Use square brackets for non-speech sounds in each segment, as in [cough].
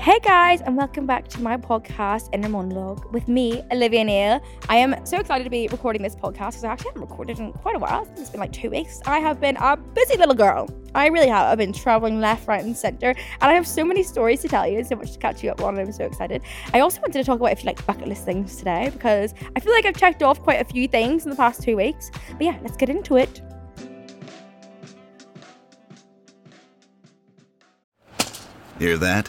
Hey guys, and welcome back to my podcast, Inner Monologue, with me, Olivia Neal. I am so excited to be recording this podcast because I actually haven't recorded in quite a while. It's been like two weeks. I have been a busy little girl. I really have. I've been traveling left, right, and center, and I have so many stories to tell you so much to catch you up on. I'm so excited. I also wanted to talk about if you like bucket list things today because I feel like I've checked off quite a few things in the past two weeks. But yeah, let's get into it. Hear that?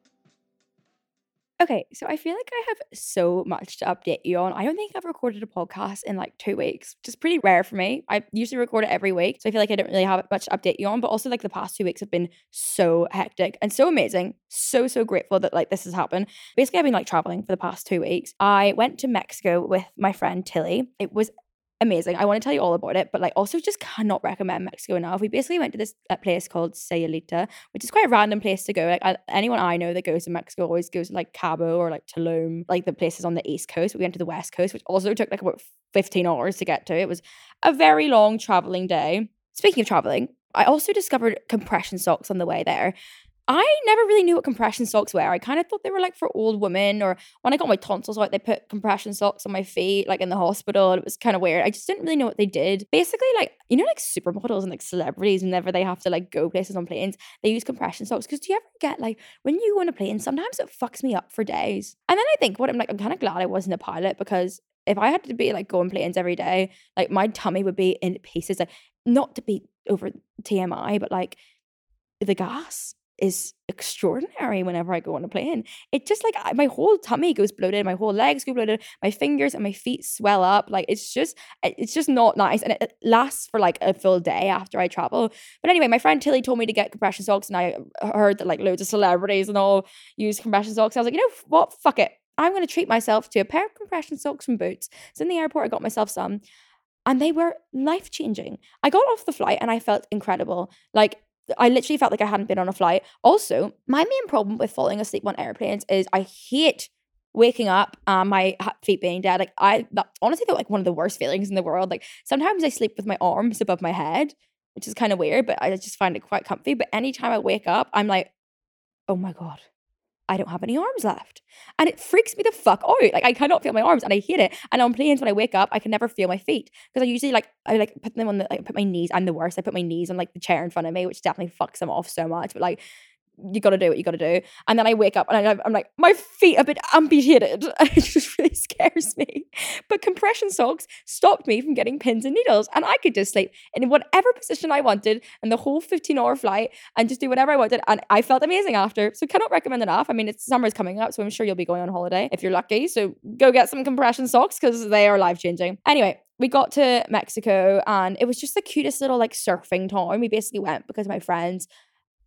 Okay, so I feel like I have so much to update you on. I don't think I've recorded a podcast in like two weeks, which is pretty rare for me. I usually record it every week, so I feel like I don't really have much to update you on. But also, like the past two weeks have been so hectic and so amazing. So so grateful that like this has happened. Basically, I've been like traveling for the past two weeks. I went to Mexico with my friend Tilly. It was amazing. I want to tell you all about it, but like also just cannot recommend Mexico enough. We basically went to this place called Sayulita, which is quite a random place to go. Like I, anyone I know that goes to Mexico always goes to like Cabo or like Tulum, like the places on the east coast. We went to the west coast, which also took like about 15 hours to get to. It was a very long traveling day. Speaking of traveling, I also discovered compression socks on the way there. I never really knew what compression socks were. I kind of thought they were like for old women, or when I got my tonsils out, they put compression socks on my feet, like in the hospital. It was kind of weird. I just didn't really know what they did. Basically, like, you know, like supermodels and like celebrities, whenever they have to like go places on planes, they use compression socks. Because do you ever get like when you go on a plane, sometimes it fucks me up for days. And then I think what I'm like, I'm kind of glad I wasn't a pilot because if I had to be like going planes every day, like my tummy would be in pieces. Like, not to be over TMI, but like the gas is extraordinary whenever I go on a plane. It just like my whole tummy goes bloated, my whole legs go bloated, my fingers and my feet swell up. Like it's just it's just not nice. And it lasts for like a full day after I travel. But anyway, my friend Tilly told me to get compression socks, and I heard that like loads of celebrities and all use compression socks. I was like, you know what? Fuck it. I'm gonna treat myself to a pair of compression socks and Boots. So in the airport, I got myself some. And they were life changing. I got off the flight and I felt incredible. Like I literally felt like I hadn't been on a flight. Also, my main problem with falling asleep on airplanes is I hate waking up and my feet being dead. Like I that, honestly like one of the worst feelings in the world. Like sometimes I sleep with my arms above my head, which is kind of weird, but I just find it quite comfy. But anytime I wake up, I'm like, oh my God, I don't have any arms left. And it freaks me the fuck out. Like I cannot feel my arms and I hate it. And on planes when I wake up, I can never feel my feet. Because I usually like I like put them on the like put my knees. I'm the worst. I put my knees on like the chair in front of me, which definitely fucks them off so much. But like you got to do what you got to do. And then I wake up and I'm, like, my feet have been amputated. [laughs] it just really scares me. But compression socks stopped me from getting pins and needles. And I could just sleep in whatever position I wanted and the whole 15 hour flight and just do whatever I wanted. And I felt amazing after. So cannot recommend enough. I mean, it's summer's coming up, so I'm sure you'll be going on holiday if you're lucky. So go get some compression socks because they are life changing. Anyway, we got to Mexico and it was just the cutest little like surfing town. We basically went because my friends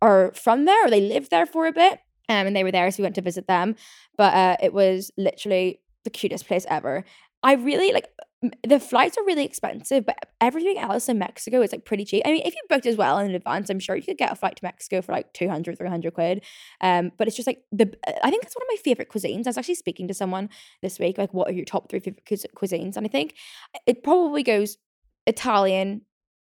are from there or they lived there for a bit. Um, and they were there, so we went to visit them. But uh, it was literally the cutest place ever. I really like the flights are really expensive, but everything else in Mexico is like pretty cheap. I mean, if you booked as well in advance, I'm sure you could get a flight to Mexico for like 200, 300 quid. Um, but it's just like the, I think that's one of my favorite cuisines. I was actually speaking to someone this week, like, what are your top three favorite cuisines? And I think it probably goes Italian,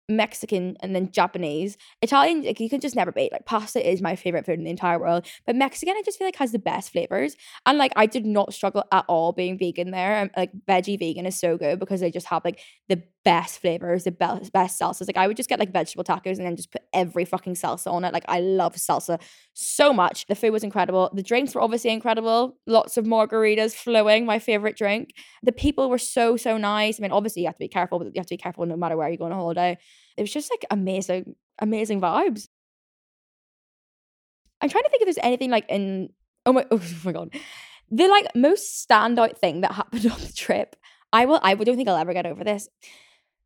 Mexican and then Japanese. Italian, like you can just never beat. Like pasta is my favorite food in the entire world. But Mexican, I just feel like has the best flavors. And like I did not struggle at all being vegan there. I'm, like veggie vegan is so good because they just have like the best flavors, the best best salsas. Like I would just get like vegetable tacos and then just put every fucking salsa on it. Like I love salsa so much. The food was incredible. The drinks were obviously incredible. Lots of margaritas flowing, my favorite drink. The people were so so nice. I mean, obviously you have to be careful, but you have to be careful no matter where you go on a holiday. It was just like amazing, amazing vibes. I'm trying to think if there's anything like in oh my [laughs] oh my god. The like most standout thing that happened [laughs] on the trip. I will I don't think I'll ever get over this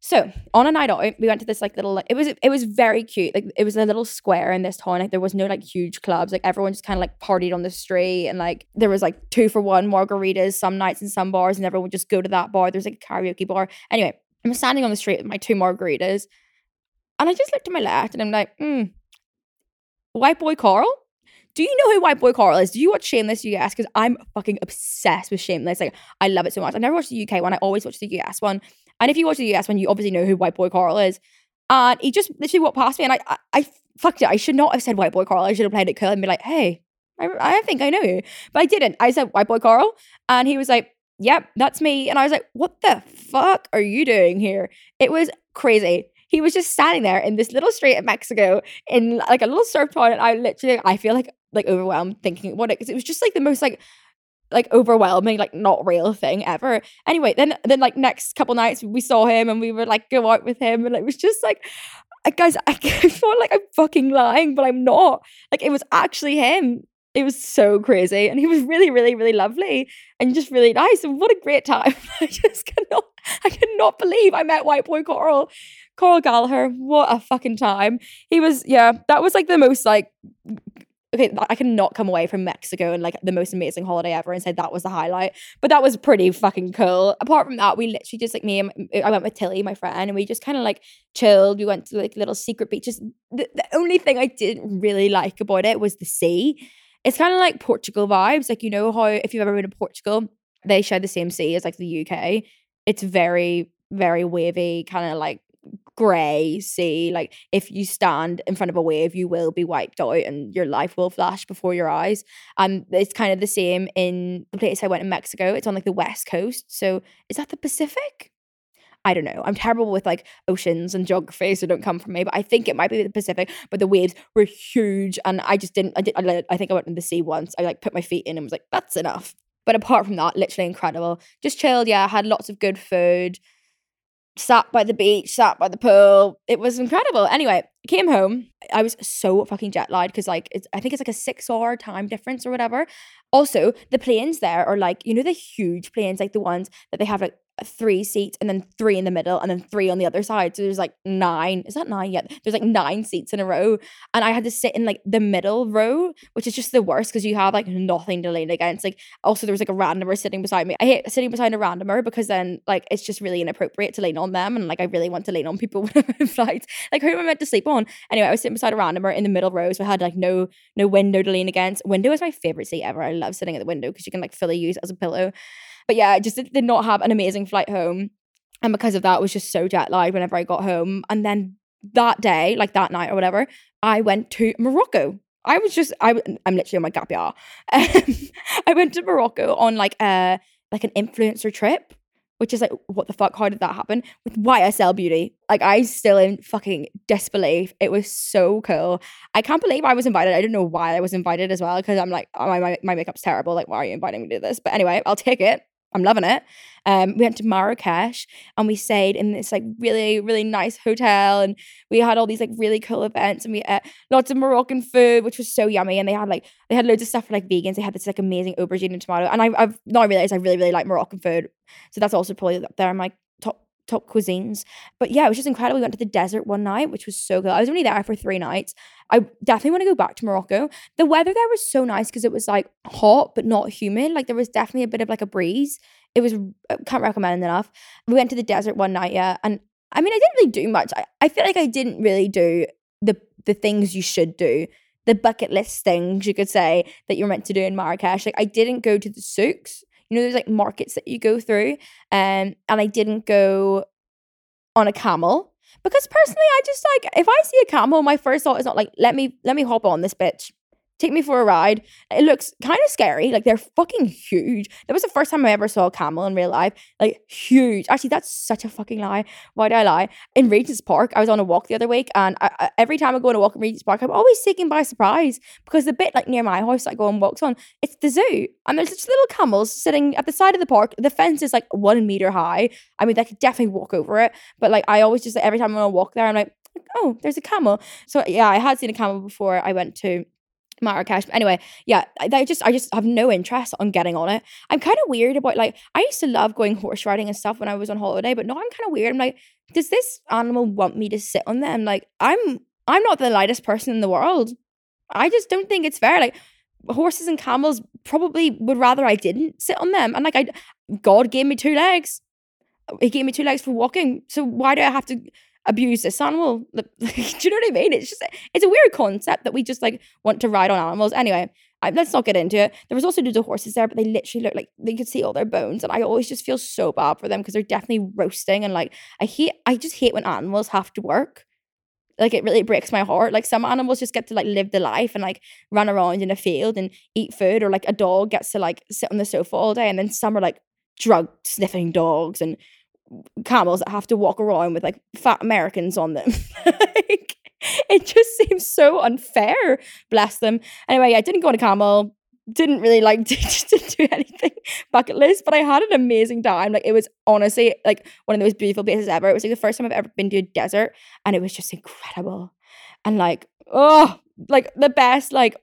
So on a night out, we went to this like little like it was it was very cute. Like it was a little square in this town. Like there was no like huge clubs. Like everyone just kind of like partied on the street and like there was like two for one margaritas some nights in some bars and everyone would just go to that bar. There's like a karaoke bar. Anyway, I'm standing on the street with my two margaritas and I just looked to my left and I'm like, hmm, white boy Carl? Do you know who White Boy Carl is? Do you watch Shameless US? Because I'm fucking obsessed with Shameless. Like, I love it so much. I never watched the UK one. I always watch the US one. And if you watch the US one, you obviously know who White Boy Carl is. And he just literally walked past me, and I, I, I fucked it. I should not have said White Boy Carl. I should have played it cool and be like, "Hey, I, I think I know you," but I didn't. I said White Boy Carl, and he was like, "Yep, that's me." And I was like, "What the fuck are you doing here?" It was crazy he was just standing there in this little street in Mexico in like a little surf town. And I literally, I feel like like overwhelmed thinking about it because it was just like the most like like overwhelming, like not real thing ever. Anyway, then then like next couple nights we saw him and we would like go out with him and it was just like guys, [laughs] I feel like I'm fucking lying, but I'm not. Like it was actually him. It was so crazy. And he was really, really, really lovely and just really nice. And what a great time. [laughs] I just cannot I cannot believe I met white boy Carl. Carl Gallagher, what a fucking time. He was, yeah, that was like the most like okay, I cannot come away from Mexico and like the most amazing holiday ever and say that was the highlight. But that was pretty fucking cool. Apart from that, we literally just like me and I went with Tilly, my friend, and we just kind of like chilled. We went to like little secret beaches. The, the only thing I didn't really like about it was the sea. It's kind of like Portugal vibes. Like, you know how if you've ever been to Portugal, they share the same sea as like the UK. It's very, very wavy, kind of like grey sea. Like if you stand in front of a wave, you will be wiped out and your life will flash before your eyes. And um, it's kind of the same in the place I went in Mexico. It's on like the west coast. So is that the Pacific? I don't know. I'm terrible with like oceans and geography, so don't come from me. But I think it might be the Pacific. But the waves were huge, and I just didn't. I did. I, I think I went in the sea once. I like put my feet in and was like, "That's enough." But apart from that, literally incredible. Just chilled. Yeah, had lots of good food sat by the beach, sat by the pool. It was incredible. Anyway, came home. I was so fucking jet lagged because like I think it's like a six hour time difference or whatever. Also, the planes there are like, you know, the huge planes, like the ones that they have like three seats and then three in the middle and then three on the other side. So there's like nine. Is that nine yet? There's like nine seats in a row. And I had to sit in like the middle row, which is just the worst because you have like nothing to lean against. Like also there was like a randomer sitting beside me. I hate sitting beside a randomer because then like it's just really inappropriate to lean on them. And like I really want to lean on people [laughs] when I'm in flights. Like who am I meant to sleep on? Anyway, I was sitting beside a randomer in the middle row. So I had like no no window to lean against. Window is my favorite seat ever. I love sitting at the window because you can like fully use it as a pillow. But yeah, I just did not have an amazing flight home. And because of that, I was just so jet lagged whenever I got home. And then that day, like that night or whatever, I went to Morocco. I was just, I, I'm literally on my gap year. [laughs] Um, I went to Morocco on like a, like an influencer trip, which is like, what the fuck? How did that happen? With YSL Beauty. Like, I still in fucking disbelief. It was so cool. I can't believe I was invited. I don't know why I was invited as well, because I'm like, oh, my, my, my makeup's terrible. Like, why are you inviting me to this? But anyway, I'll take it. I'm loving it. Um, we went to Marrakesh and we stayed in this like really, really nice hotel and we had all these like really cool events and we ate lots of Moroccan food, which was so yummy. And they had like they had loads of stuff for like vegans. They had this like amazing aubergine and tomato. And I've, I've now realized I really, really like Moroccan food. So that's also probably up there in my top cuisines. But yeah, it was just incredible. We went to the desert one night, which was so good. I was only there for three nights. I definitely want to go back to Morocco. The weather there was so nice because it was like hot but not humid. Like there was definitely a bit of like a breeze. It was uh, can't recommend enough. We went to the desert one night, yeah, and I mean I didn't really do much. I, I feel like I didn't really do the the things you should do. The bucket list things you could say that you're meant to do in Marrakesh. Like I didn't go to the souks you know, there's like markets that you go through. Um, and I didn't go on a camel because personally, I just like if I see a camel, my first thought is not like let me let me hop on this bitch take me for a ride. It looks kind of scary. Like they're fucking huge. That was the first time I ever saw a camel in real life. Like huge. Actually, that's such a fucking lie. Why do I lie? In Regent's Park, I was on a walk the other week, and I, I, every time I go on a walk in Regent's Park, I'm always taken by surprise because the bit like near my house I go and walks on, it's the zoo, and there's just little camels sitting at the side of the park. The fence is like one meter high. I mean, they could definitely walk over it, but like I always just like, every time I'm on a walk there, I'm like, oh, there's a camel. So yeah, I had seen a camel before I went to Marrakesh. But anyway, yeah, I just I just have no interest on getting on it. I'm kind of weird about like I used to love going horse riding and stuff when I was on holiday, but now I'm kind of weird. I'm like, does this animal want me to sit on them? Like, I'm I'm not the lightest person in the world. I just don't think it's fair. Like horses and camels probably would rather I didn't sit on them. And like I God gave me two legs. He gave me two legs for walking. So why do I have to abuse this animal? [laughs] do you know what I mean? It's just it's a weird concept that we just like want to ride on animals. Anyway, I, let's not get into it. There was also loads of horses there, but they literally look like they could see all their bones, and I always just feel so bad for them because they're definitely roasting and like I hate. I just hate when animals have to work like it really breaks my heart. Like some animals just get to like live the life and like run around in a field and eat food, or like a dog gets to like sit on the sofa all day, and then some are like drug sniffing dogs and camels that have to walk around with like fat Americans on them. [laughs] like, it just seems so unfair. Bless them. Anyway, I didn't go on a camel didn't really like [laughs] to, do anything bucket list, but I had an amazing time. Like it was honestly like one of those beautiful places ever. It was like the first time I've ever been to a desert, and it was just incredible. And like, oh, like the best like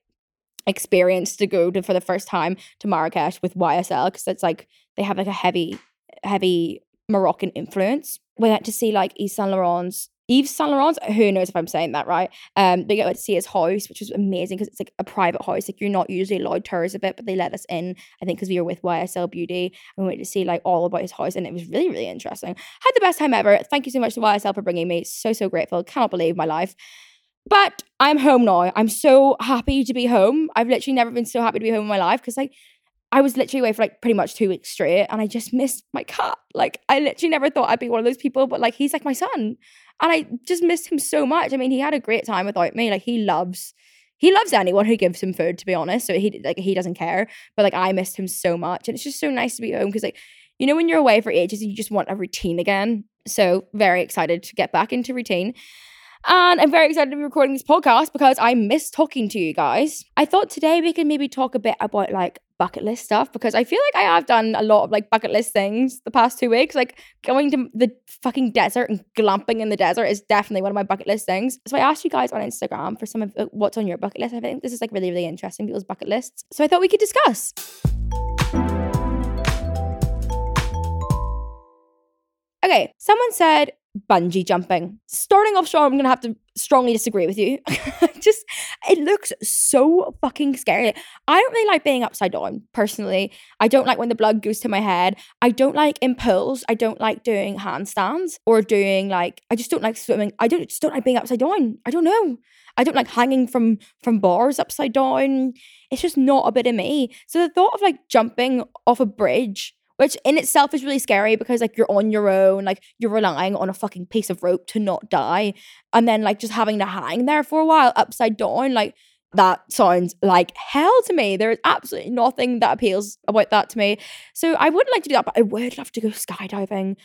experience to go to for the first time to Marrakesh with YSL because it's like they have like a heavy, heavy Moroccan influence. We went to see like Yves Saint Laurent's Yves Saint Laurent, who knows if I'm saying that right? Um, but they got to see his house, which was amazing because it's like a private house. Like you're not usually allowed tours of it, but they let us in. I think because we were with YSL Beauty and we went to see like all about his house, and it was really really interesting. Had the best time ever. Thank you so much to YSL for bringing me. So so grateful. Cannot believe my life. But I'm home now. I'm so happy to be home. I've literally never been so happy to be home in my life because like I was literally away for like pretty much two weeks straight and I just missed my cat. Like I literally never thought I'd be one of those people, but like he's like my son. And I just missed him so much. I mean, he had a great time without me. Like he loves he loves anyone who gives him food, to be honest. So he like he doesn't care. But like I missed him so much. And it's just so nice to be home because like, you know, when you're away for ages and you just want a routine again. So very excited to get back into routine. And I'm very excited to be recording this podcast because I miss talking to you guys. I thought today we could maybe talk a bit about like bucket list stuff because I feel like I have done a lot of like bucket list things the past two weeks. Like going to the fucking desert and glamping in the desert is definitely one of my bucket list things. So I asked you guys on Instagram for some of uh, what's on your bucket list. I think this is like really, really interesting, people's bucket lists. So I thought we could discuss. Okay, someone said bungee jumping. Starting off strong, I'm gonna have to strongly disagree with you. [laughs] Just it looks so fucking scary. I don't really like being upside down personally. I don't like when the blood goes to my head. I don't like in pools. I don't like doing handstands or doing like I just don't like swimming. I don't just don't like being upside down. I don't know. I don't like hanging from from bars upside down. It's just not a bit of me. So the thought of like jumping off a bridge which in itself is really scary because like you're on your own, like you're relying on a fucking piece of rope to not die, and then like just having to hang there for a while upside down, like that sounds like hell to me. There is absolutely nothing that appeals about that to me. So I wouldn't like to do that, but I would love to go skydiving.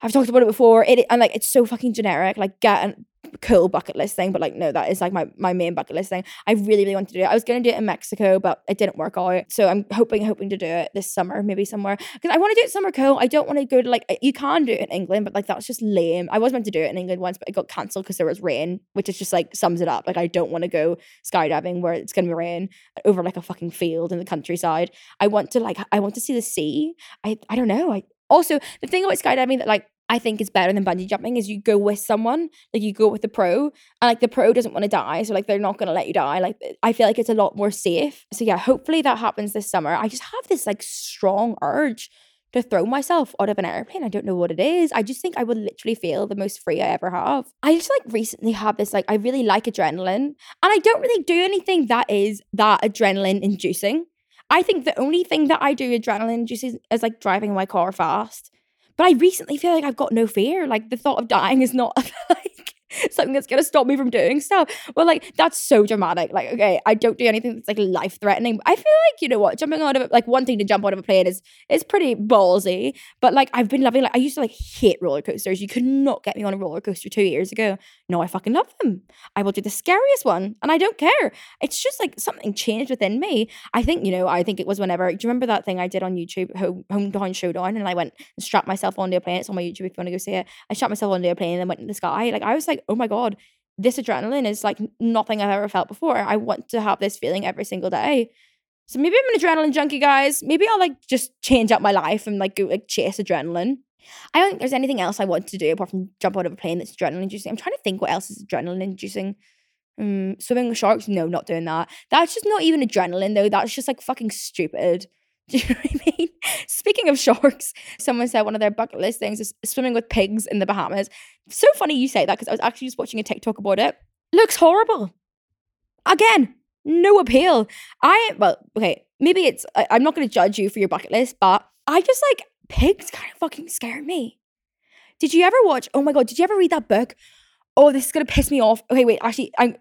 I've talked about it before. It and like it's so fucking generic. Like get a cool bucket list thing, but like no, that is like my my main bucket list thing. I really really want to do it. I was gonna do it in Mexico, but it didn't work out. So I'm hoping hoping to do it this summer, maybe somewhere because I want to do it somewhere cool. I don't want to go to like you can do it in England, but like that's just lame. I was meant to do it in England once, but it got cancelled because there was rain, which is just like sums it up. Like I don't want to go skydiving where it's gonna be rain over like a fucking field in the countryside. I want to like I want to see the sea. I I don't know. I also the thing about skydiving that like I think is better than bungee jumping is you go with someone, like you go with the pro, and like the pro doesn't want to die, so like they're not gonna let you die. Like I feel like it's a lot more safe. So yeah, hopefully that happens this summer. I just have this like strong urge to throw myself out of an airplane. I don't know what it is. I just think I would literally feel the most free I ever have. I just like recently have this like I really like adrenaline, and I don't really do anything that is that adrenaline inducing. I think the only thing that I do adrenaline inducing is like driving my car fast. But I recently feel like I've got no fear. Like the thought of dying is not [laughs] like [laughs] something that's gonna stop me from doing stuff. Well, like that's so dramatic. Like, okay, I don't do anything that's like life threatening. I feel like you know what, jumping out of like wanting to jump out of a plane is is pretty ballsy. But like I've been loving like I used to like hate roller coasters. You could not get me on a roller coaster two years ago. No, I fucking love them. I will do the scariest one, and I don't care. It's just like something changed within me. I think you know. I think it was whenever. Do you remember that thing I did on YouTube, Home Hometown Showdown, and I went and strapped myself onto a plane. It's on my YouTube if you want to go see it. I strapped myself onto a plane and then went in the sky. Like I was like like, oh my God, this adrenaline is like nothing I've ever felt before. I want to have this feeling every single day. So maybe I'm an adrenaline junkie, guys. Maybe I'll like just change up my life and like go like chase adrenaline. I don't think there's anything else I want to do apart from jump out of a plane that's adrenaline inducing. I'm trying to think what else is adrenaline inducing. Um, swimming with sharks? No, not doing that. That's just not even adrenaline though. That's just like fucking stupid. [laughs] Do you know what I mean? Speaking of sharks, someone said one of their bucket list things is swimming with pigs in the Bahamas. So funny you say that because I was actually just watching a TikTok about it. Looks horrible. Again, no appeal. I well, okay, maybe it's I, I'm not going to judge you for your bucket list, but I just like pigs kind of fucking scare me. Did you ever watch? Oh my god, did you ever read that book? Oh, this is gonna piss me off. Okay, wait, actually, I'm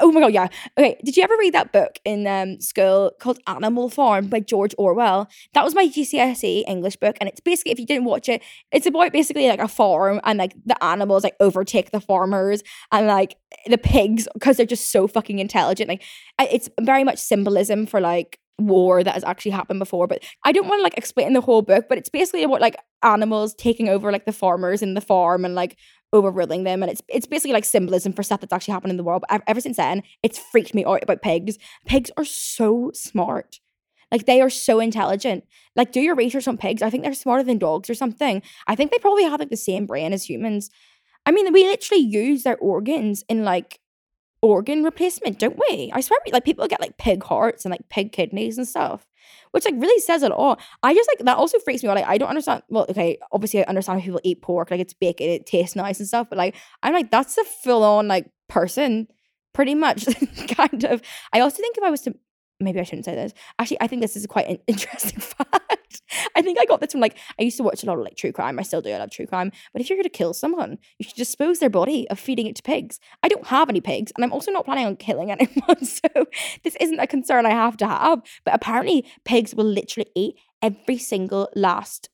Oh my god, yeah. Okay, did you ever read that book in um, school called Animal Farm by George Orwell? That was my GCSE English book, and it's basically if you didn't watch it, it's about basically like a farm and like the animals like overtake the farmers and like the pigs because they're just so fucking intelligent. Like it's very much symbolism for like war that has actually happened before. But I don't want to like explain the whole book, but it's basically about like animals taking over like the farmers in the farm and like overruling them. And it's it's basically like symbolism for stuff that's actually happened in the world. But ever since then it's freaked me out about pigs. Pigs are so smart. Like they are so intelligent. Like do your research on pigs. I think they're smarter than dogs or something. I think they probably have like the same brain as humans. I mean we literally use their organs in like organ replacement don't we? I swear like people get like pig hearts and like pig kidneys and stuff which like really says it all. I just like that also freaks me out. Like I don't understand. Well, okay, obviously I understand how people eat pork, like it's bacon, it tastes nice and stuff. But like I'm like that's a full on like person, pretty much [laughs] kind of. I also think if I was to maybe I shouldn't say this. Actually, I think this is quite an [laughs] interesting fact. I think I got this from like I used to watch a lot of like true crime. I still do. I love true crime. But if you're going to kill someone, you should dispose their body of feeding it to pigs. I don't have any pigs, and I'm also not planning on killing [laughs] anyone. So this isn't a concern I have to have. But apparently, pigs will literally eat every single last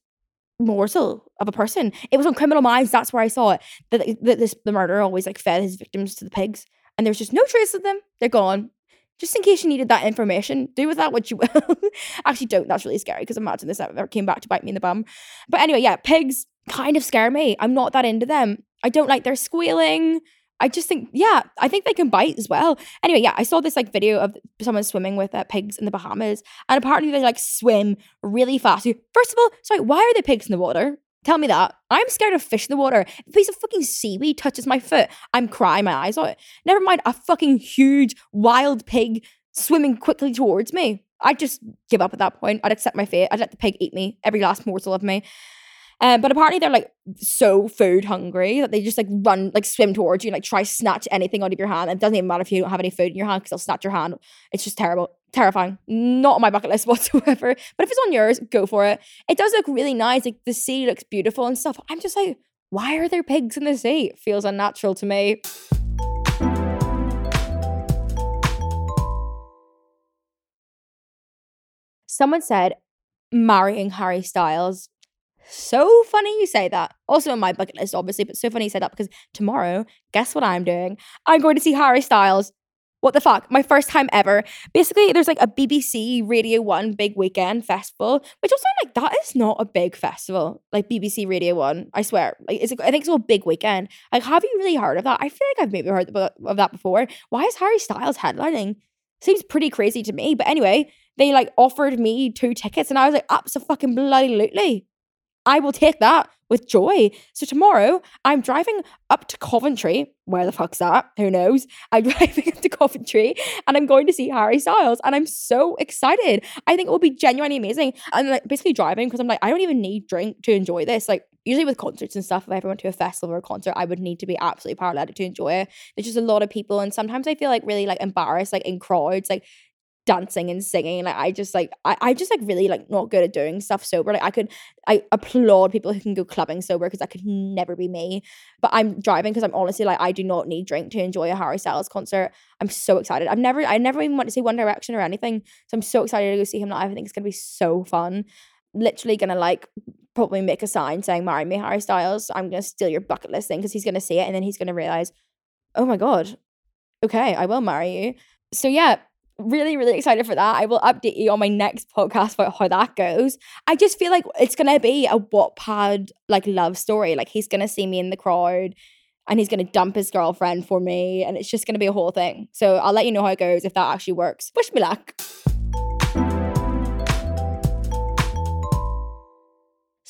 morsel of a person. It was on Criminal Minds. That's where I saw it. That, that this the murderer always like fed his victims to the pigs, and there's just no trace of them. They're gone just in case you needed that information, do with that what you [laughs] will. Actually, don't. That's really scary because imagine this ever came back to bite me in the bum. But anyway, yeah, pigs kind of scare me. I'm not that into them. I don't like their squealing. I just think, yeah, I think they can bite as well. Anyway, yeah, I saw this like video of someone swimming with uh, pigs in the Bahamas, and apparently they like swim really fast. First of all, sorry, why are the pigs in the water? Tell me that. I'm scared of fish in the water. If a piece of fucking seaweed touches my foot, I'm crying my eyes out. Never mind a fucking huge wild pig swimming quickly towards me. I'd just give up at that point. I'd accept my fate. I'd let the pig eat me, every last morsel of me. Um, but apparently they're like so food hungry that they just like run, like swim towards you, and, like try snatch anything out of your hand. And it doesn't even matter if you don't have any food in your hand because they'll snatch your hand. It's just terrible, terrifying. Not on my bucket list [laughs] whatsoever. But if it's on yours, go for it. It does look really nice. Like the sea looks beautiful and stuff. I'm just like, why are there pigs in the sea? It feels unnatural to me. Someone said marrying Harry Styles so funny you say that. Also on my bucket list, obviously, but so funny you say that because tomorrow, guess what I'm doing? I'm going to see Harry Styles. What the fuck? My first time ever. Basically, there's like a BBC Radio 1 big weekend festival, which also like that is not a big festival. Like BBC Radio 1, I swear. Like it's I think it's a big weekend. Like, have you really heard of that? I feel like I've maybe heard of that before. Why is Harry Styles headlining? Seems pretty crazy to me. But anyway, they like offered me two tickets and I was like, absolutely. I will take that with joy. So tomorrow I'm driving up to Coventry. Where the fuck's that? Who knows? I'm [laughs] driving up to Coventry and I'm going to see Harry Styles and I'm so excited. I think it will be genuinely amazing. I'm like basically driving because I'm like, I don't even need drink to enjoy this. Like usually with concerts and stuff, if I ever went to a festival or a concert, I would need to be absolutely paralytic to enjoy it. There's just a lot of people and sometimes I feel like really like embarrassed, like in crowds, like dancing and singing. Like I just like I, I just like really like not good at doing stuff sober. Like I could I applaud people who can go clubbing sober because that could never be me. But I'm driving because I'm honestly like I do not need drink to enjoy a Harry Styles concert. I'm so excited. I've never I never even went to see One Direction or anything. So I'm so excited to go see him live. I think it's gonna be so fun. Literally gonna like probably make a sign saying marry me Harry Styles. I'm gonna steal your bucket list thing because he's gonna see it and then he's gonna realize, oh my god, okay, I will marry you. So yeah, really, really excited for that. I will update you on my next podcast about how that goes. I just feel like it's gonna be a Wattpad like love story. Like he's gonna see me in the crowd and he's gonna dump his girlfriend for me, and it's just gonna be a whole thing. So I'll let you know how it goes if that actually works. Wish me luck.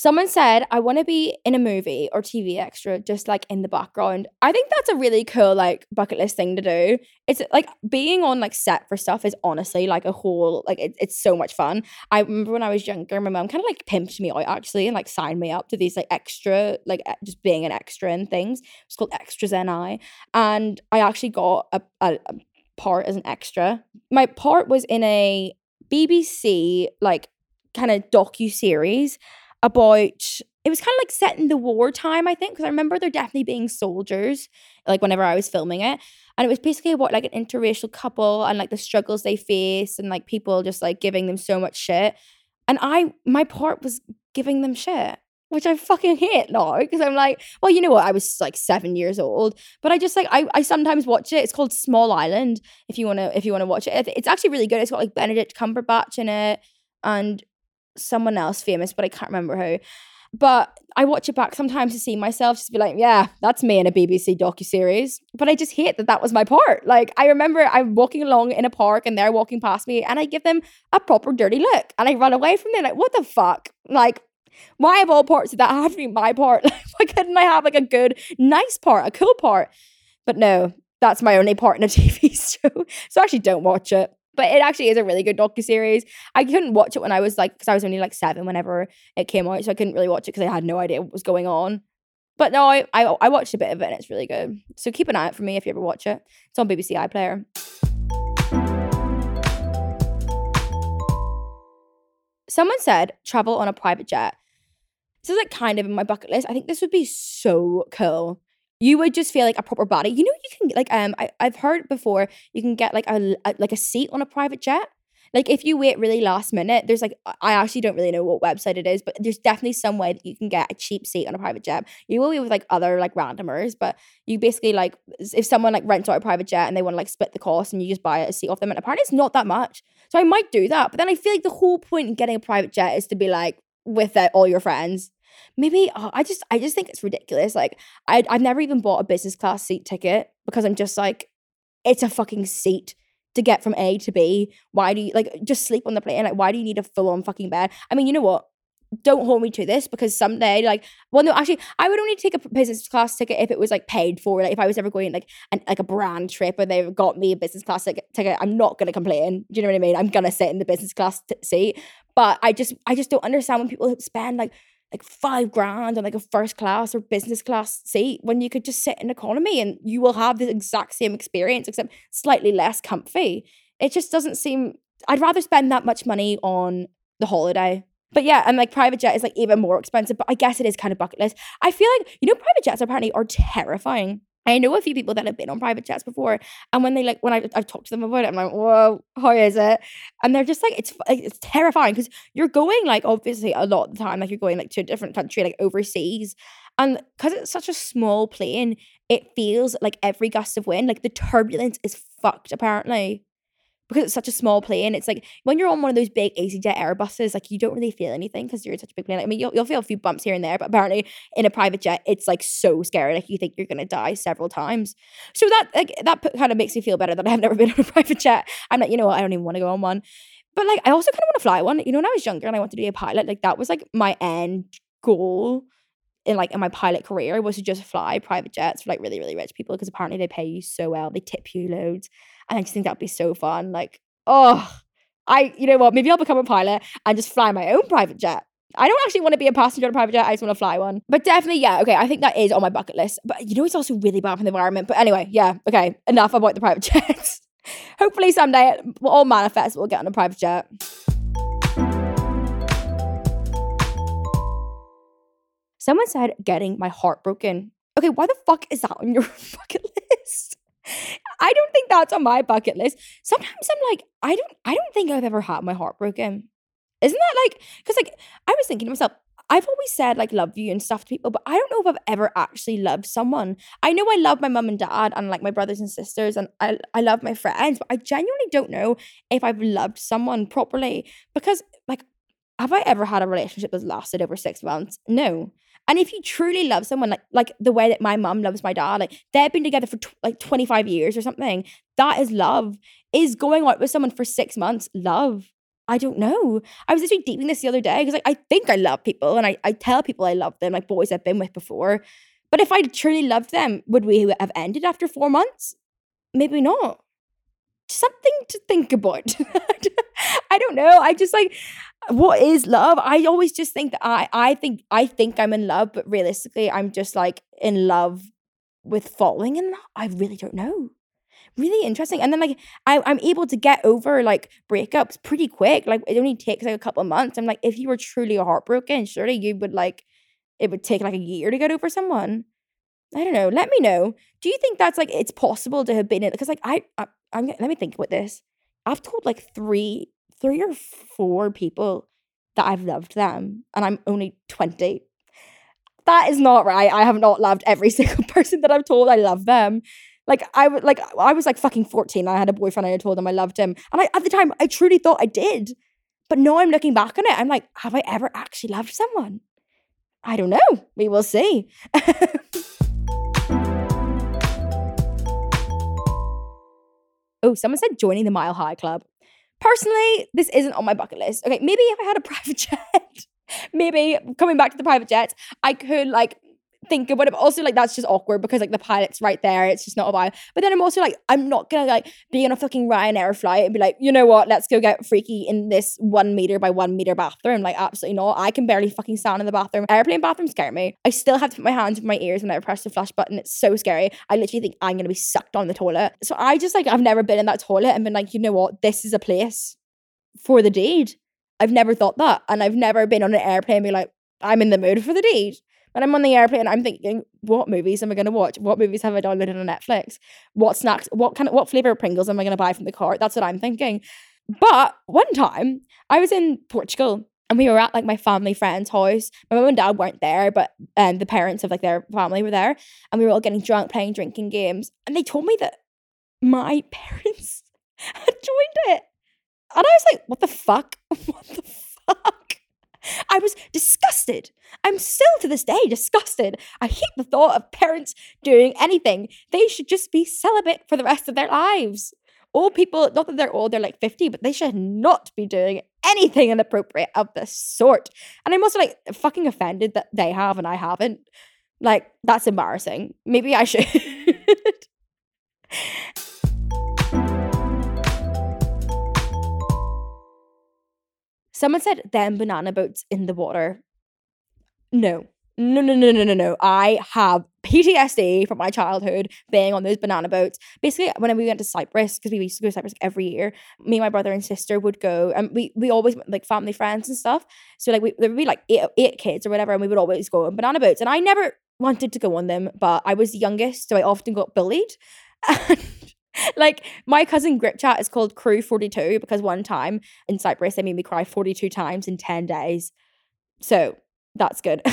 Someone said, I want to be in a movie or TV extra, just like in the background. I think that's a really cool, like, bucket list thing to do. It's like being on like set for stuff is honestly like a whole, like, it, it's so much fun. I remember when I was younger, my mom kind of like pimped me out actually and like signed me up to these like extra, like, just being an extra in things. It's called Extras NI. And I actually got a, a, a part as an extra. My part was in a BBC, like, kind of docu series about it was kind of like set in the wartime, I think, because I remember there definitely being soldiers, like whenever I was filming it. And it was basically about like an interracial couple and like the struggles they face and like people just like giving them so much shit. And I, my part was giving them shit, which I fucking hate now because I'm like, well, you know what? I was like seven years old, but I just like, I, I sometimes watch it. It's called Small Island. If you want to, if you want to watch it, it's actually really good. It's got like Benedict Cumberbatch in it and someone else famous, but I can't remember who. But I watch it back sometimes to see myself just be like, yeah, that's me in a BBC docu series. But I just hate that that was my part. Like I remember I'm walking along in a park and they're walking past me, and I give them a proper dirty look, and I run away from them. Like what the fuck? Like why have all parts of that have to be my part? Like why couldn't I have like a good, nice part, a cool part? But no, that's my only part in a [laughs] TV show. So I actually don't watch it. But it actually is a really good docu series. I couldn't watch it when I was like, because I was only like seven whenever it came out, so I couldn't really watch it because I had no idea what was going on. But no, I, I I watched a bit of it and it's really good. So keep an eye out for me if you ever watch it. It's on BBC iPlayer. Someone said travel on a private jet. This is like kind of in my bucket list. I think this would be so cool you would just feel like a proper body. You know, you can like um I, I've heard before you can get like a, a like a seat on a private jet. Like if you wait really last minute, there's like I actually don't really know what website it is, but there's definitely some way that you can get a cheap seat on a private jet. You will be with like other like randomers, but you basically like if someone like rents out a private jet and they want to like split the cost and you just buy a seat off them, and apparently it's not that much. So I might do that, but then I feel like the whole point in getting a private jet is to be like with uh, all your friends maybe oh, I just I just think it's ridiculous. Like I I've never even bought a business class seat ticket because I'm just like it's a fucking seat to get from A to B. Why do you like just sleep on the plane? Like why do you need a full on fucking bed? I mean, you know what? Don't hold me to this because someday, like, well, no, actually, I would only take a business class ticket if it was like paid for. Like, if I was ever going like an, like a brand trip and they've got me a business class ticket, I'm not gonna complain. Do you know what I mean? I'm gonna sit in the business class t- seat. But I just, I just don't understand when people spend like like five grand on like a first class or business class seat when you could just sit in economy and you will have the exact same experience except slightly less comfy. It just doesn't seem I'd rather spend that much money on the holiday. But yeah, and like private jet is like even more expensive, but I guess it is kind of bucket list. I feel like, you know, private jets apparently are terrifying. I know a few people that have been on private jets before, and when they like when I I've talked to them about it, I'm like, whoa, how is it? And they're just like, it's it's terrifying because you're going like obviously a lot of the time, like you're going like to a different country, like overseas, and because it's such a small plane, it feels like every gust of wind, like the turbulence is fucked apparently because it's such a small plane, it's like when you're on one of those big EasyJet Airbuses, like you don't really feel anything because you're in such a big plane. Like, I mean, you'll, you'll feel a few bumps here and there, but apparently in a private jet, it's like so scary. Like you think you're gonna die several times. So that like that kind of makes me feel better that I've never [laughs] been on a private jet. I'm like, you know what? I don't even want to go on one. But like, I also kind of want to fly one. You know, when I was younger and I wanted to be a pilot, like that was like my end goal in like in my pilot career was to just fly private jets for like really really rich people because apparently they pay you so well they tip you loads and I just think that'd be so fun like oh I you know what maybe I'll become a pilot and just fly my own private jet I don't actually want to be a passenger on a private jet. I just want to fly one. But definitely, yeah, okay. I think that is on my bucket list. But you know, it's also really bad for the environment. But anyway, yeah, okay. Enough about the private [laughs] jets. Hopefully, someday we'll all manifest. We'll get on a private jet. Someone said getting my heart broken. Okay, why the fuck is that on your [laughs] bucket list? I don't think that's on my bucket list. Sometimes I'm like, I don't I don't think I've ever had my heart broken. Isn't that like because like I was thinking to myself, I've always said like love you and stuff to people, but I don't know if I've ever actually loved someone. I know I love my mum and dad and like my brothers and sisters and I I love my friends, but I genuinely don't know if I've loved someone properly because like have I ever had a relationship that's lasted over six months? No. And if you truly love someone like like the way that my mom loves my dad, like they've been together for tw- like 25 years or something, that is love. Is going out with someone for 6 months love? I don't know. I was actually deeping this the other day because like I think I love people and I, I tell people I love them, like boys I've been with before. But if I truly loved them, would we have ended after four months? Maybe not. Something to think about. [laughs] I don't know. I just like what is love? I always just think that I I think I think I'm in love, but realistically, I'm just like in love with falling in love. I really don't know. Really interesting. And then like I, I'm able to get over like breakups pretty quick. Like it only takes like a couple of months. I'm like, if you were truly heartbroken, surely you would like it would take like a year to get over someone. I don't know. Let me know. Do you think that's like it's possible to have been in? Because like I, I I'm let me think about this. I've told like three three or four people that I've loved them, and I'm only 20. That is not right. I have not loved every [laughs] single person that I've told I love them. Like I was like I was like fucking 14. I had a boyfriend and I told him I loved him. And I at the time I truly thought I did. But now I'm looking back on it, I'm like, have I ever actually loved someone? I don't know. We will see. [laughs] oh, someone said joining the Mile High Club. Personally, this isn't on my bucket list. Okay, maybe if I had a [laughs] private jet, maybe coming back to the private jets, I could like think about it. But also, like, that's just awkward because like the pilot's right there. It's just not a vibe. But then I'm also like, I'm not gonna like be on a fucking Ryanair flight and be like, you know what, let's go get freaky in this one meter by one meter bathroom. Like, absolutely not. I can barely fucking stand in the bathroom. Airplane bathrooms scare me. I still have to put my hands in my ears when I press the flush button. It's so scary. I literally think I'm gonna be sucked on the toilet. So I just like I've never been in that toilet and been like, you know what, this is a place for the deed. I've never thought that. And I've never been on an airplane and be like, I'm in the mood for the deed. When I'm on the airplane, I'm thinking, what movies am I going to watch? What movies have I downloaded on Netflix? What snacks? What kind of what flavor of Pringles am I going to buy from the cart? That's what I'm thinking. But one time, I was in Portugal and we were at like my family friend's house. My mom and dad weren't there, but um, the parents of like their family were there, and we were all getting drunk, playing drinking games. And they told me that my [laughs] parents had joined it, and I was like, "What the fuck? [laughs] What the fuck?" I was disgusted. I'm still to this day disgusted. I hate the thought of parents doing anything. They should just be celibate for the rest of their lives. Old people, not that they're old, they're like 50, but they should not be doing anything inappropriate of the sort. And I'm also like fucking offended that they have and I haven't. Like, that's embarrassing. Maybe I should. [laughs] Someone said them banana boats in the water. No. No, no, no, no, no, no. I have PTSD from my childhood being on those banana boats. Basically, when we went to Cyprus, because we used to go to Cyprus every year, me, my brother, and sister would go, and we we always like family friends and stuff. So like we there would be like eight, eight kids or whatever, and we would always go on banana boats. And I never wanted to go on them, but I was the youngest, so I often got bullied. [laughs] [laughs] Like my cousin grip chat is called crew 42 because one time in cyprus they made me cry 42 times in 10 days. So that's good. [laughs]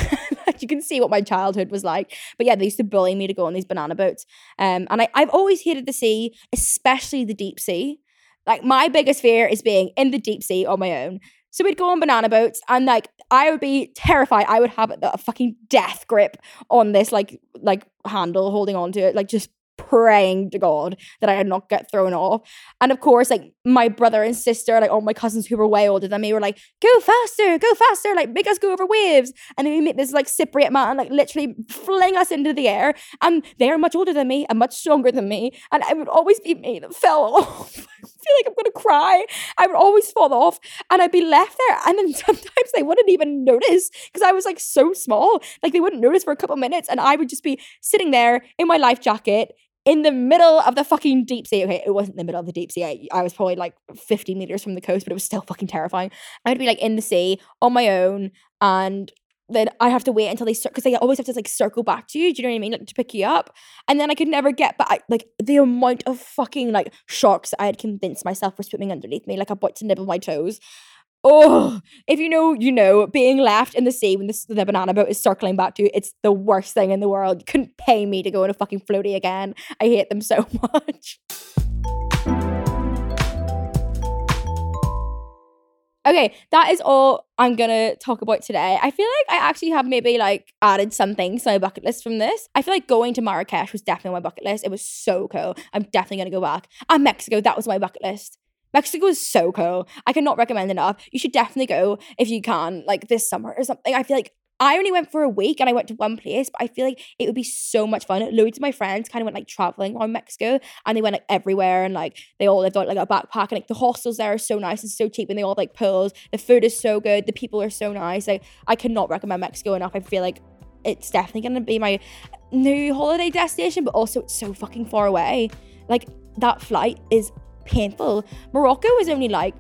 You can see what my childhood was like. But yeah they used to bully me to go on these banana boats. Um, and I, i've always hated the sea especially the deep sea. Like my biggest fear is being in the deep sea on my own. So we'd go on banana boats and like I would be terrified. I would have a fucking death grip on this like like handle holding on to it, like just praying to God that I did not get thrown off. And of course, like my brother and sister, like all my cousins who were way older than me, were like, "Go faster, go faster! Like make us go over waves." And then we meet this like Cypriot man, like literally fling us into the air. And they are much older than me and much stronger than me. And it would always be me that fell [laughs] off. I feel like I'm gonna cry. I would always fall off, and I'd be left there. And then [laughs] sometimes they wouldn't even notice because I was like so small. Like they wouldn't notice for a couple minutes, and I would just be sitting there in my life jacket in the middle of the fucking deep sea. Okay, it wasn't the middle of the deep sea. I, I was probably like 50 meters from the coast, but it was still fucking terrifying. I would be like in the sea on my own and then I have to wait until they start because they always have to like circle back to you. Do you know what I mean? Like to pick you up, and then I could never get back. Like the amount of fucking like sharks I had convinced myself were swimming underneath me, like about to nibble my toes. Oh, if you know, you know, being left in the sea when the, the banana boat is circling back to you, it's the worst thing in the world. You couldn't pay me to go on a fucking floaty again. I hate them so [laughs] much. Okay, that is all I'm gonna talk about today. I feel like I actually have maybe like added some things to my bucket list from this. I feel like going to Marrakesh was definitely on my bucket list. It was so cool. I'm definitely gonna go back. And Mexico, that was my bucket list. Mexico is so cool. I cannot recommend enough. You should definitely go if you can, like this summer or something. I feel like I only went for a week and I went to one place, but I feel like it would be so much fun. Loads of my friends kind of went like traveling around Mexico and they went like everywhere and like they all lived out like a backpack and like the hostels there are so nice and so cheap and they all like pools. The food is so good. The people are so nice. Like I cannot recommend Mexico enough. I feel like it's definitely gonna be my new holiday destination, but also it's so fucking far away. Like that flight is painful. Morocco was only like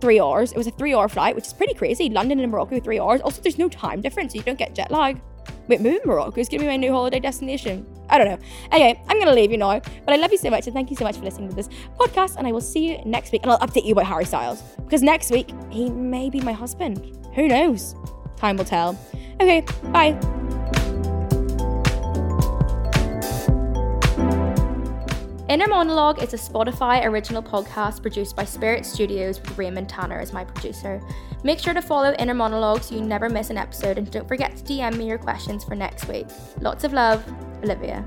three hours. It was a three hour flight, which is pretty crazy. London and Morocco, three hours. Also, there's no time difference, so you don't get jet lag. Wait, maybe Morocco is gonna be my new holiday destination. I don't know. Anyway, I'm gonna leave you now. But I love you so much and thank you so much for listening to this podcast. And I will see you next week. And I'll update you about Harry Styles. Because next week, he may be my husband. Who knows? Time will tell. Okay, bye. Inner Monologue is a Spotify original podcast produced by Spirit Studios with Raymond Tannor as my producer. Make sure to follow Inner Monologue so you never miss an episode and don't forget to DM me your questions for next week. Lots of love, Olivia.